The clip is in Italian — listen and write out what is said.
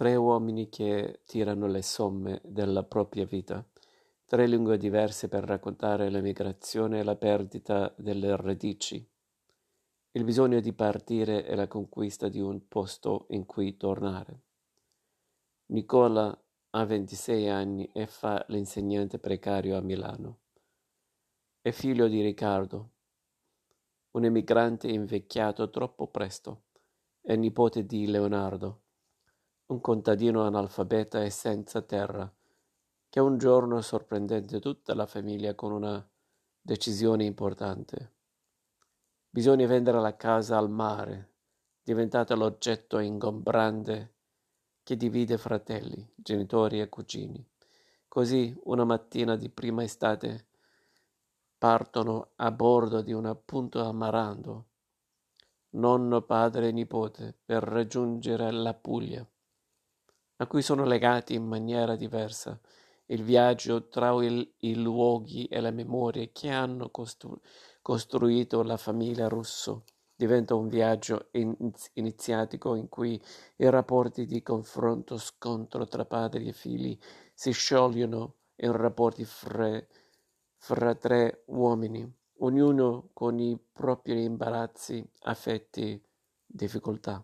Tre uomini che tirano le somme della propria vita, tre lingue diverse per raccontare l'emigrazione e la perdita delle radici, il bisogno di partire e la conquista di un posto in cui tornare. Nicola ha 26 anni e fa l'insegnante precario a Milano. È figlio di Riccardo, un emigrante invecchiato troppo presto, è nipote di Leonardo, un contadino analfabeta e senza terra, che un giorno sorprende tutta la famiglia con una decisione importante. Bisogna vendere la casa al mare, diventata l'oggetto ingombrante che divide fratelli, genitori e cugini. Così, una mattina di prima estate, partono a bordo di un appunto amarando, nonno, padre e nipote, per raggiungere la Puglia a cui sono legati in maniera diversa. Il viaggio tra il, i luoghi e le memorie che hanno costru- costruito la famiglia russo diventa un viaggio in- iniziatico in cui i rapporti di confronto scontro tra padri e figli si sciogliono in rapporti fra, fra tre uomini ognuno con i propri imbarazzi affetti difficoltà